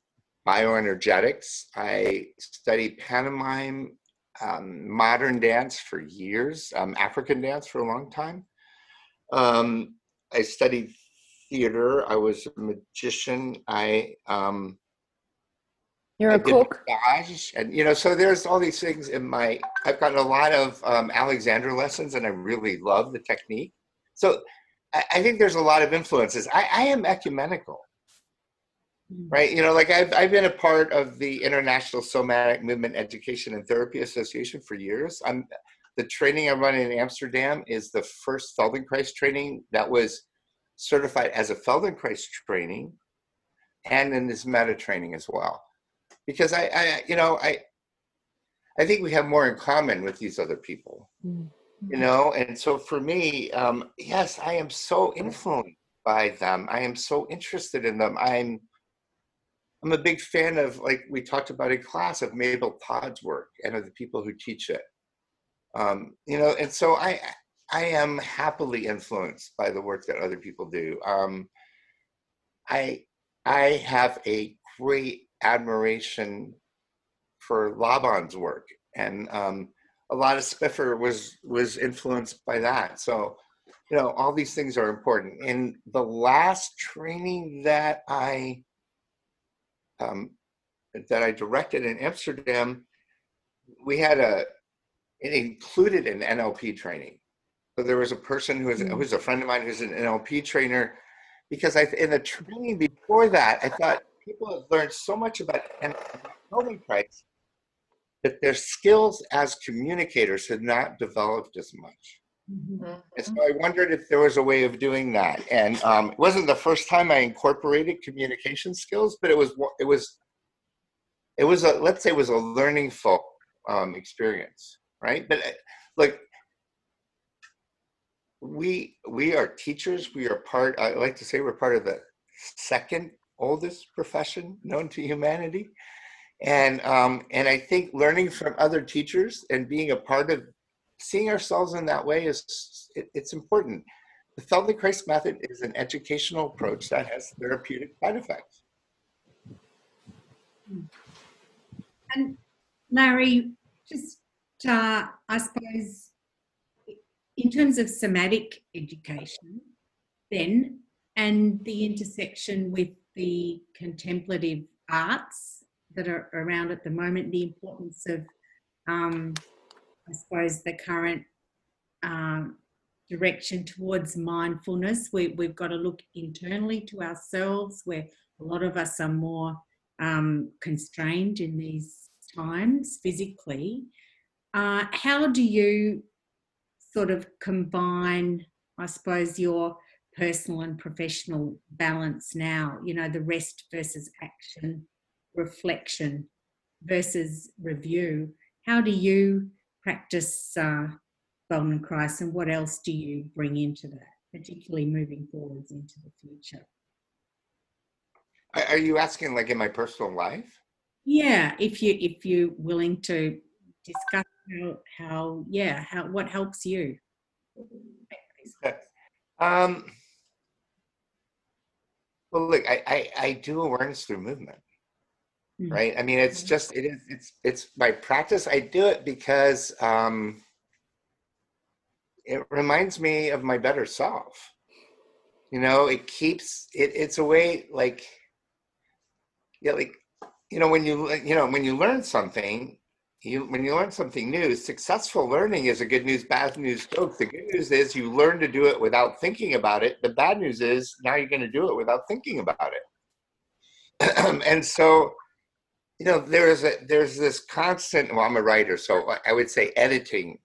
Speaker 2: bioenergetics. I studied pantomime, um, modern dance for years, um, African dance for a long time. Um, I studied theater. I was a magician. I um,
Speaker 4: you're a cook.
Speaker 2: and you know, so there's all these things in my. I've gotten a lot of um, Alexander lessons, and I really love the technique. So I, I think there's a lot of influences. I, I am ecumenical. Right? You know, like I've I've been a part of the International Somatic Movement Education and Therapy Association for years. I'm the training I run in Amsterdam is the first Feldenkrais training that was certified as a Feldenkrais training, and in this meta training as well because I, I you know, I, I think we have more in common with these other people, mm-hmm. you know. And so for me, um, yes, I am so influenced by them. I am so interested in them. I'm, I'm a big fan of like we talked about in class of Mabel Todd's work and of the people who teach it. Um, you know, and so I, I am happily influenced by the work that other people do. Um, I, I have a great admiration for Laban's work, and um, a lot of SPIFFA was was influenced by that. So, you know, all these things are important. In the last training that I um, that I directed in Amsterdam, we had a it included an NLP training. So there was a person who was mm-hmm. who's a friend of mine who's an NLP trainer, because I in the training before that I thought people have learned so much about Feldenkrais that their skills as communicators had not developed as much. Mm-hmm. And so I wondered if there was a way of doing that. And um, it wasn't the first time I incorporated communication skills, but it was it was it was a let's say it was a learning full um, experience, right? But uh, like we we are teachers. We are part. I like to say we're part of the second oldest profession known to humanity. And, um, and I think learning from other teachers and being a part of seeing ourselves in that way is it, it's important. the Feldenkrais method is an educational approach that has therapeutic side effects.
Speaker 1: And Larry, just uh, I suppose in terms of somatic education, then, and the intersection with the contemplative arts that are around at the moment, the importance of, um, I suppose, the current um, direction towards mindfulness. We, we've got to look internally to ourselves, where a lot of us are more um, constrained in these times physically. Uh, how do you sort of combine, I suppose, your personal and professional balance now? You know, the rest versus action, reflection versus review. How do you practice uh, Feldenkrais and what else do you bring into that, particularly moving forwards into the future?
Speaker 2: Are you asking like in my personal life?
Speaker 1: Yeah, if you if you're willing to discuss how, how yeah how what helps you.
Speaker 2: Um, well, look, I, I, I do awareness through movement,
Speaker 1: Mm.
Speaker 2: right? I mean, it's just it is it's it's my practice. I do it because um, it reminds me of my better self. You know, it keeps it. It's a way like yeah, like you know when you you know when you learn something, you when you learn something new, successful learning is a good news, bad news joke. The good news is you learn to do it without thinking about it. The bad news is now you're going to do it without thinking about it. and so, you know, there is a there's this constant. Well, I'm a writer, so I would say editing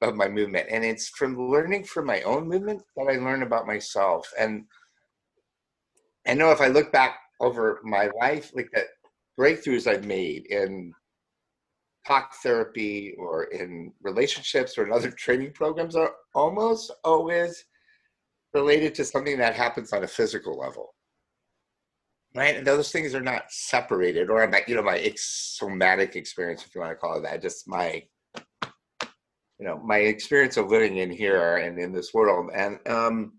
Speaker 2: of my movement, and it's from learning from my own movement that I learn about myself. And I know if I look back over my life, like the breakthroughs I've made in talk therapy or in relationships or in other training programs are almost always related to something that happens on a physical level right and those things are not separated or my you know my ex- somatic experience if you want to call it that just my you know my experience of living in here and in this world and um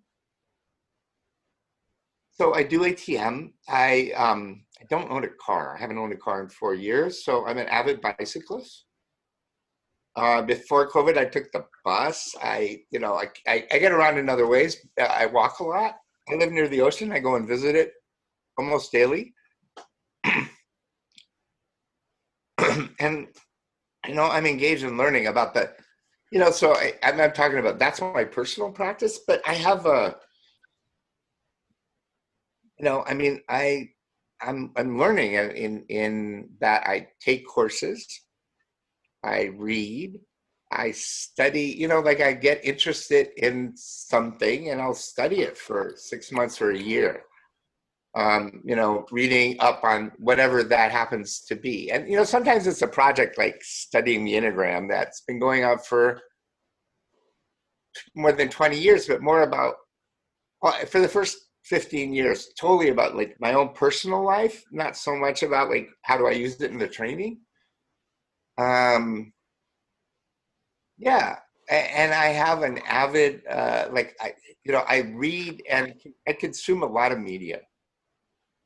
Speaker 2: so i do atm i um I don't own a car. I haven't owned a car in four years, so I'm an avid bicyclist. Uh, before COVID, I took the bus. I, you know, I, I, I, get around in other ways. I walk a lot. I live near the ocean. I go and visit it almost daily. and, you know, I'm engaged in learning about the, you know, so I, I'm not talking about that's my personal practice, but I have a, you know, I mean, I I'm I'm learning in in that I take courses, I read, I study. You know, like I get interested in something and I'll study it for six months or a year. Um, you know, reading up on whatever that happens to be, and you know, sometimes it's a project like studying the enneagram that's been going on for more than 20 years, but more about well, for the first 15 years totally about like my own personal life not so much about like how do i use it in the training. Um yeah and i have an avid uh like i you know i read and i consume a lot of media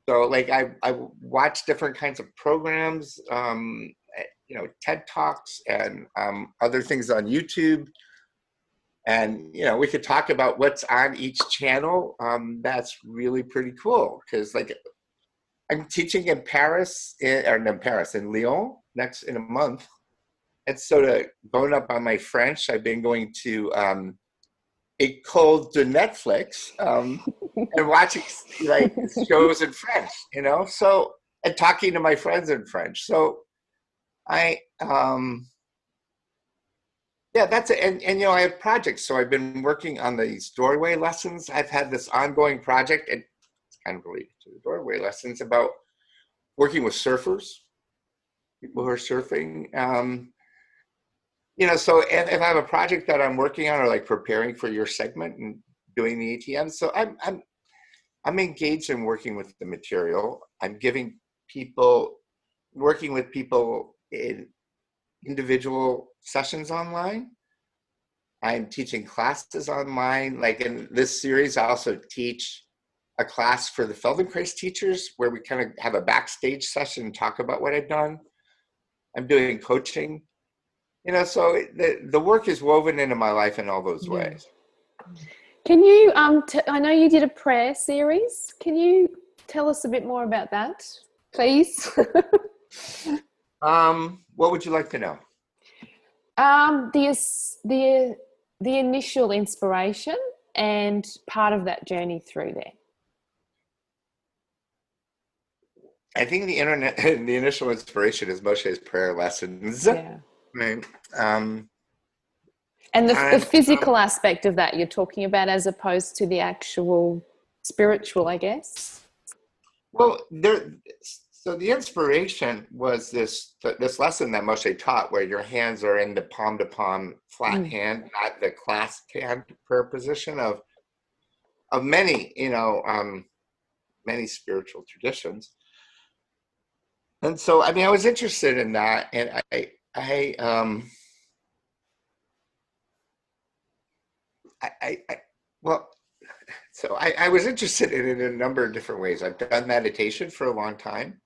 Speaker 2: so like i i watch different kinds of programs um eh, you know ted talks and um other things on youtube. And you know we could talk about what's on each channel. Um, that's really pretty cool because like i'm teaching in paris in, or in paris in lyon next in a month. And so to bone up on my french i've been going to um, École de Netflix um, and watching like shows in French, you know. So and talking to my friends in French. So I um, yeah, that's it. And, and, you know, I have projects. So I've been working on these doorway lessons. I've had this ongoing project, and it's kind of related to the doorway lessons about working with surfers, people who are surfing. Um, you know, so if, if I have a project that I'm working on or like preparing for your segment and doing the ATM, so I'm, I'm, I'm engaged in working with the material. I'm giving people, working with people in individual sessions online. I'm teaching classes online. Like in this series, I also teach a class for the Feldenkrais teachers where we kind of have a backstage session and talk about what I've done. I'm doing coaching. You know, so the, the work is woven into my life in all those
Speaker 4: Yeah.
Speaker 2: ways.
Speaker 4: Can you, um, t- I know you did a prayer series. Can you tell us a bit more about that, please?
Speaker 2: Um, what would you like to know?
Speaker 4: um, the, is- the, the initial inspiration and part of that journey through there.
Speaker 2: I think the internet, the initial inspiration is Moshe's prayer lessons.
Speaker 4: Yeah.
Speaker 2: Right. Um,
Speaker 4: And the, the
Speaker 2: And,
Speaker 4: physical aspect of that you're talking about as opposed to the actual spiritual, I guess.
Speaker 2: Well, there. So the inspiration was this this lesson that Moshe taught, where your hands are in the palm to palm flat
Speaker 4: Mm.
Speaker 2: hand, not the clasped hand prayer position of of many, you know, um, many spiritual traditions. And so, I mean, I was interested in that, and I, I, um, I, I, I well, so I, I was interested in it in a number of different ways. I've done meditation for a long time.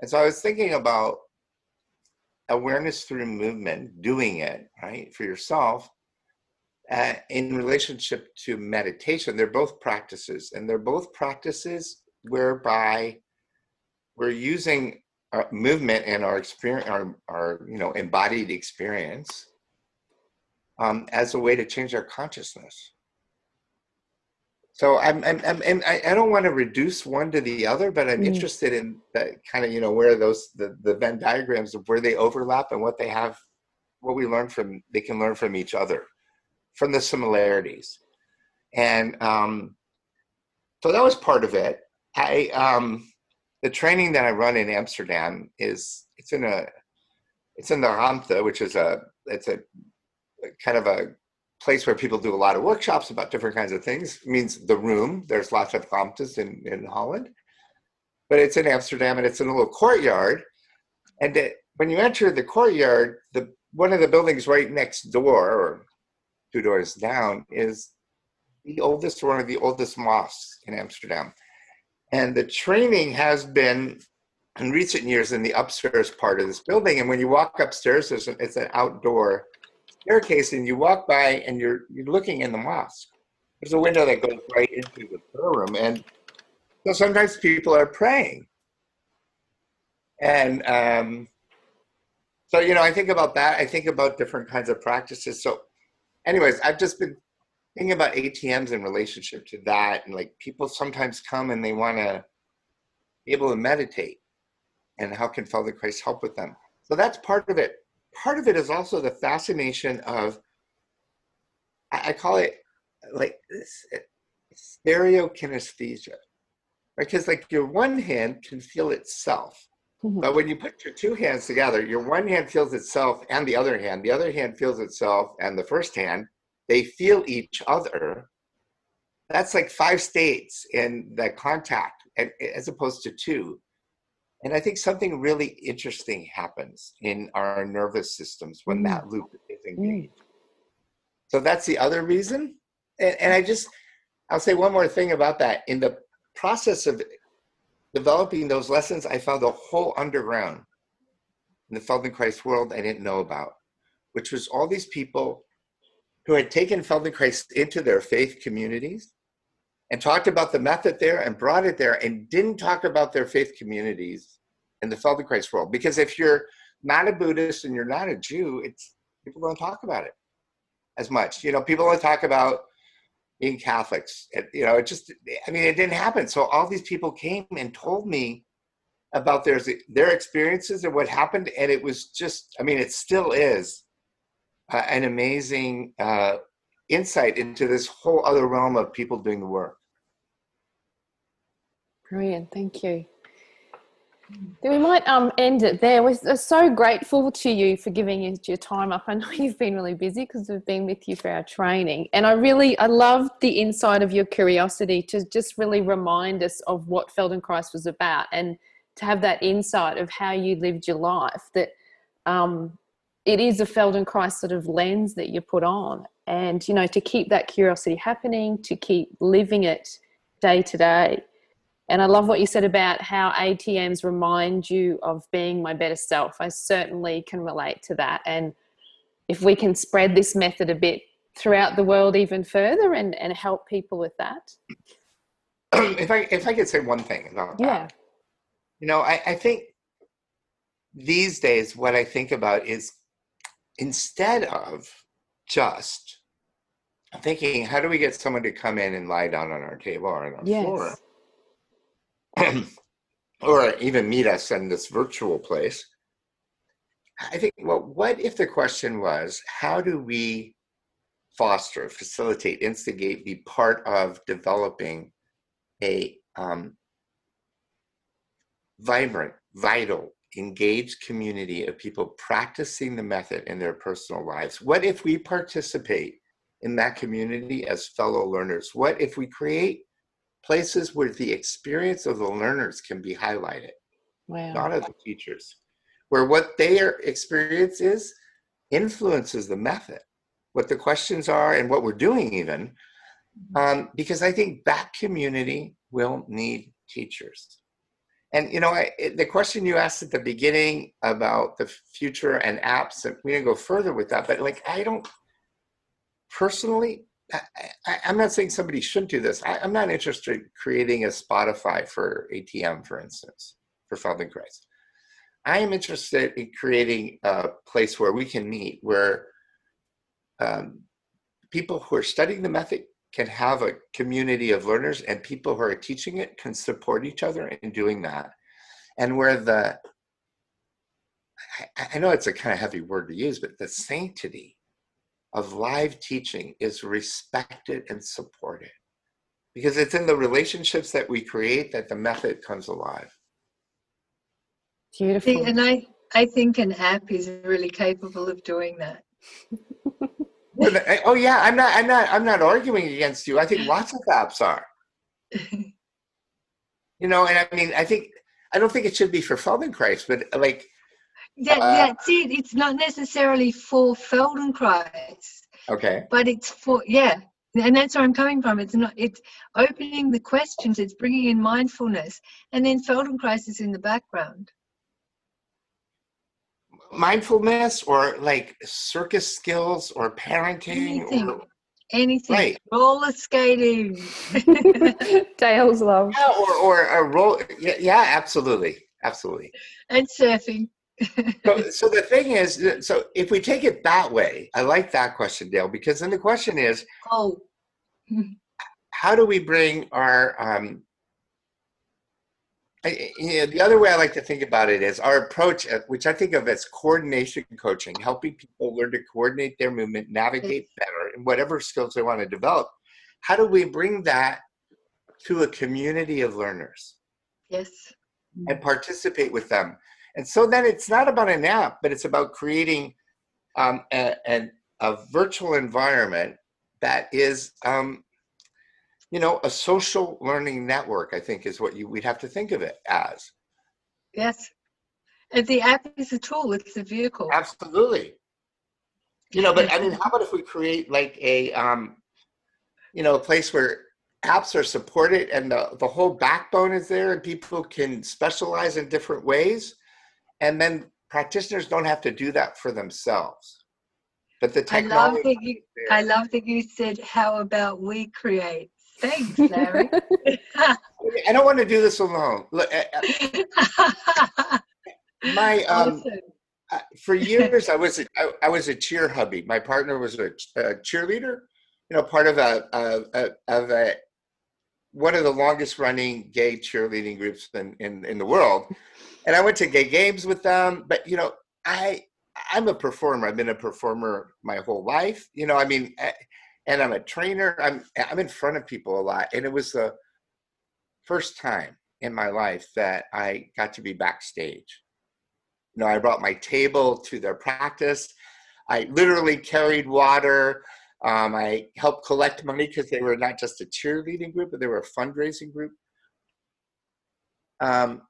Speaker 2: And so I was thinking about awareness through movement, doing it, right, for yourself. Uh, in relationship to meditation, they're both practices, and they're both practices whereby we're using our movement and our experience, our, our you know embodied experience, um, as a way to change our consciousness. So I'm, I'm, I'm and I, I don't want to reduce one to the other, but I'm
Speaker 4: Mm.
Speaker 2: interested in that kind of, you know, where those the, the Venn diagrams of where they overlap and what they have, what we learn from, they can learn from each other, from the similarities. And um, so that was part of it. I um, the training that I run in Amsterdam is it's in a it's in the Ruimte, which is a it's a kind of a place where people do a lot of workshops about different kinds of things. It means the room. There's lots of Ruimtes in, in Holland, but it's in Amsterdam and it's in a little courtyard. And it, when you enter the courtyard, the one of the buildings right next door, or two doors down, is the oldest, one of the oldest mosques in Amsterdam. And the training has been in recent years in the upstairs part of this building. And when you walk upstairs, there's an, it's an outdoor staircase, and you walk by and you're you're looking in the mosque. There's a window that goes right into the prayer room, and so sometimes people are praying. And um, so you know, I think about that. I think about different kinds of practices. So, anyways, I've just been thinking about ATMs in relationship to that, and like people sometimes come and they want to be able to meditate, and how can Feldenkrais help with them? So that's part of it. Part of it is also the fascination of, I I call it like this, stereokinesthesia, because like your one hand can feel itself,
Speaker 4: Mhm.
Speaker 2: but when you put your two hands together, your one hand feels itself and the other hand, the other hand feels itself and the first hand, they feel each other. That's like five states in the contact as opposed to two. And I think something really interesting happens in our nervous systems when
Speaker 4: Mm.
Speaker 2: that loop is engaged. So that's the other reason. And, and I just, I'll say one more thing about that. In the process of developing those lessons, I found a whole underground in the Feldenkrais world I didn't know about, which was all these people who had taken Feldenkrais into their faith communities and talked about the method there and brought it there and didn't talk about their faith communities in the Feldenkrais world. Because if you're not a Buddhist and you're not a Jew, it's people don't talk about it as much. You know, people don't talk about being Catholics. It, you know, it just, I mean, it didn't happen. So all these people came and told me about their their experiences and what happened, and it was just, I mean, it still is uh, an amazing uh, insight into this whole other realm of people doing the work.
Speaker 4: Brilliant, thank you. Then we might um, end it there. We're so grateful to you for giving your time up. I know you've been really busy because we've been with you for our training, and I really I love the insight of your curiosity to just really remind us of what Feldenkrais was about, and to have that insight of how you lived your life. That um, it is a Feldenkrais sort of lens that you put on, and you know to keep that curiosity happening to keep living it day to day. And i love what you said about how atms remind you of being my better self. I certainly can relate to that. And if we can spread this method a bit throughout the world even further and, and help people with that.
Speaker 2: If i if i could say one thing about
Speaker 4: yeah.
Speaker 2: That you know I, I think these days what i think about is instead of just thinking, how do we get someone to come in and lie down on our table or on our
Speaker 4: yes
Speaker 2: floor, or even meet us in this virtual place? I think, well, what if the question was, how do we foster, facilitate, instigate, be part of developing a um, vibrant, vital, engaged community of people practicing the method in their personal lives? What if we participate in that community as fellow learners? What if we create places where the experience of the learners can be highlighted,
Speaker 4: wow
Speaker 2: not of the teachers, where what their experience is influences the method, what the questions are, and what we're doing, even? Um, because I think that community will need teachers. And you know, I, the question you asked at the beginning about the future and apps, and we didn't go further with that, but like, I don't personally. I, I'm not saying somebody shouldn't do this. I, I'm not interested in creating a Spotify for ATM, for instance, for Feldenkrais. I am interested in creating a place where we can meet, where um, people who are studying the method can have a community of learners and people who are teaching it can support each other in doing that. And where the I- i know it's a kind of heavy word to use but the sanctity of live teaching is respected and supported. Because it's in the relationships that we create that the method comes alive.
Speaker 4: Beautiful.
Speaker 3: See, and I, I think an app is really capable of doing that.
Speaker 2: The- oh yeah i'm not i'm not i'm not arguing against you i think lots of apps are you know and i mean i think i don't think it should be for feldenkrais but like
Speaker 3: Yeah,
Speaker 2: Uh,
Speaker 3: that's it. It's not necessarily for Feldenkrais,
Speaker 2: okay
Speaker 3: but it's for yeah, and that's where I'm coming from. It's not. It's opening the questions. It's bringing in mindfulness, and then Feldenkrais is in the background.
Speaker 2: Mindfulness or like circus skills or parenting
Speaker 3: Anything.
Speaker 2: or,
Speaker 3: Anything.
Speaker 2: Right.
Speaker 3: Roller skating.
Speaker 4: dale's love
Speaker 2: yeah, or, or a roll yeah, yeah absolutely absolutely
Speaker 3: and surfing.
Speaker 2: so, so the thing is so if we take it that way i like that question dale because then the question is
Speaker 3: Oh,
Speaker 2: how do we bring our um I, you know, the other way I like to think about it is our approach, uh, which I think of as coordination coaching, helping people learn to coordinate their movement, navigate better, and whatever skills they want to develop. How do we bring that to a community of learners
Speaker 3: yes.
Speaker 2: and participate with them? And so then it's not about an app, but it's about creating um, a, an- a virtual environment that is um, you know a social learning network i think is what you we'd have to think of it as
Speaker 3: Yes. And the app is a tool. It's a vehicle.
Speaker 2: absolutely you know but i mean how about if we create like a um you know a place where apps are supported and the, the whole backbone is there and people can specialize in different ways and then practitioners don't have to do that for themselves but the
Speaker 3: I love
Speaker 2: technology
Speaker 3: that you. I love that you said, "How about we create?" Thanks, Larry.
Speaker 2: I don't want to do this alone Look, my um
Speaker 3: awesome.
Speaker 2: Uh, for years I was a, I, I was a cheer hubby. My partner was a, a cheerleader, you know, part of a, a, a of a one of the longest running gay cheerleading groups in, in in the world. And I went to gay games with them, but you know, I I'm a performer. I've been a performer my whole life. You know, I mean, eh, and I'm a trainer. I'm I'm in front of people a lot, and it was the first time in my life that I got to be backstage you know, I brought my table to their practice. I literally carried water. Um, I helped collect money because they were not just a cheerleading group, but they were a fundraising group. Um,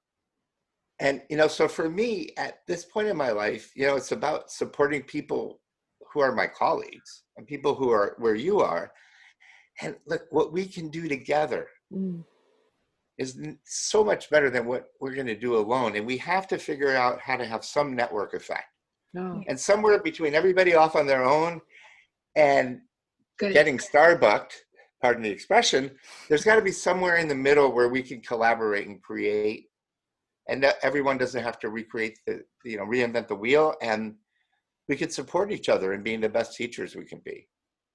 Speaker 2: and you know, so for me, at this point in my life, you know, it's about supporting people who are my colleagues and people who are where you are. And look, what we can do together
Speaker 4: Mm.
Speaker 2: is so much better than what we're going to do alone. And we have to figure out how to have some network effect.
Speaker 4: No.
Speaker 2: And somewhere between everybody off on their own and
Speaker 3: Good.
Speaker 2: getting starbucked, pardon the expression, there's got to be somewhere in the middle where we can collaborate and create. And everyone doesn't have to recreate the, you know, reinvent the wheel. And we could support each other in being the best teachers we can be.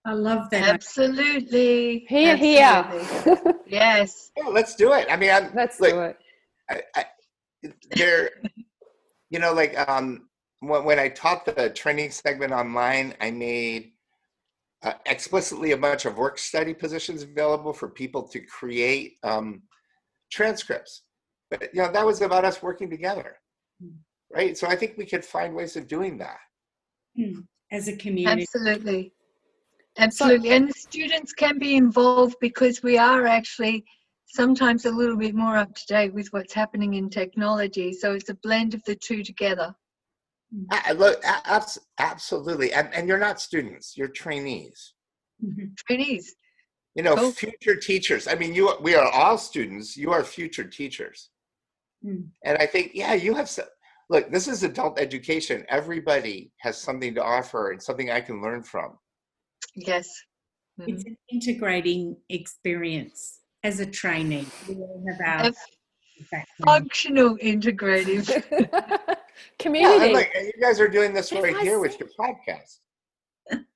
Speaker 1: I love that.
Speaker 3: Absolutely.
Speaker 4: Here,
Speaker 3: Absolutely.
Speaker 4: here.
Speaker 3: Yes.
Speaker 2: Yeah, let's do it. I mean, I'm,
Speaker 4: Let's
Speaker 2: Look,
Speaker 4: do it.
Speaker 2: I, I, there, you know, like um, when, when I taught the training segment online, I made uh, explicitly a bunch of work study positions available for people to create um, transcripts. But you know, that was about us working together, right? So I think we could find ways of doing that.
Speaker 1: Hmm. As a community.
Speaker 3: Absolutely. Absolutely. and the students can be involved because we are actually sometimes a little bit more up to date with what's happening in technology. So it's a blend of the two together.
Speaker 2: I, I look, abs- absolutely, and, and you're not students; you're trainees.
Speaker 1: Mhm.
Speaker 3: Trainees.
Speaker 2: You know,
Speaker 3: Cool.
Speaker 2: future teachers. I mean, you we are all students. You are future teachers.
Speaker 1: Mm.
Speaker 2: And I think, yeah, you have some. Look, this is adult education. Everybody has something to offer and something I can learn from.
Speaker 3: Yes. Mhm.
Speaker 1: It's an integrating experience as a trainee. We all have our
Speaker 3: functional integrative.
Speaker 4: Community.
Speaker 2: and look, you guys are doing this right
Speaker 4: I
Speaker 2: here with your podcast,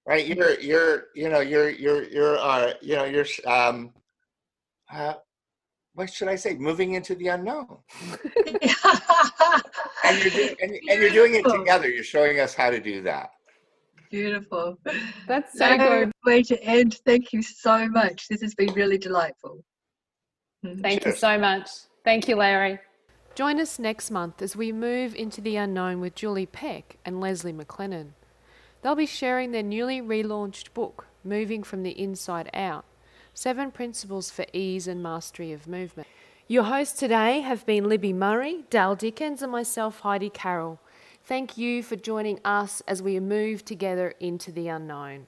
Speaker 2: right? You're, you're, you know, you're, you're, you're, uh, you know, you're, um, uh, what should I say? Moving into the unknown, and you're doing, and, and you're doing it together. You're showing us how to do that.
Speaker 3: Beautiful.
Speaker 4: That's so
Speaker 3: No
Speaker 4: good.
Speaker 3: way to end. Thank you so much. This has been really delightful. Mhm.
Speaker 4: Thank you so much. Thank you, Larry. Join us next month as we move into the unknown with Julie Peck and Leslie McLennan. They'll be sharing their newly relaunched book, Moving from the Inside Out Seven Principles for Ease and Mastery of Movement. Your hosts today have been Libby Murray, Dale Dickens, and myself, Heidi Carroll. Thank you for joining us as we move together into the unknown.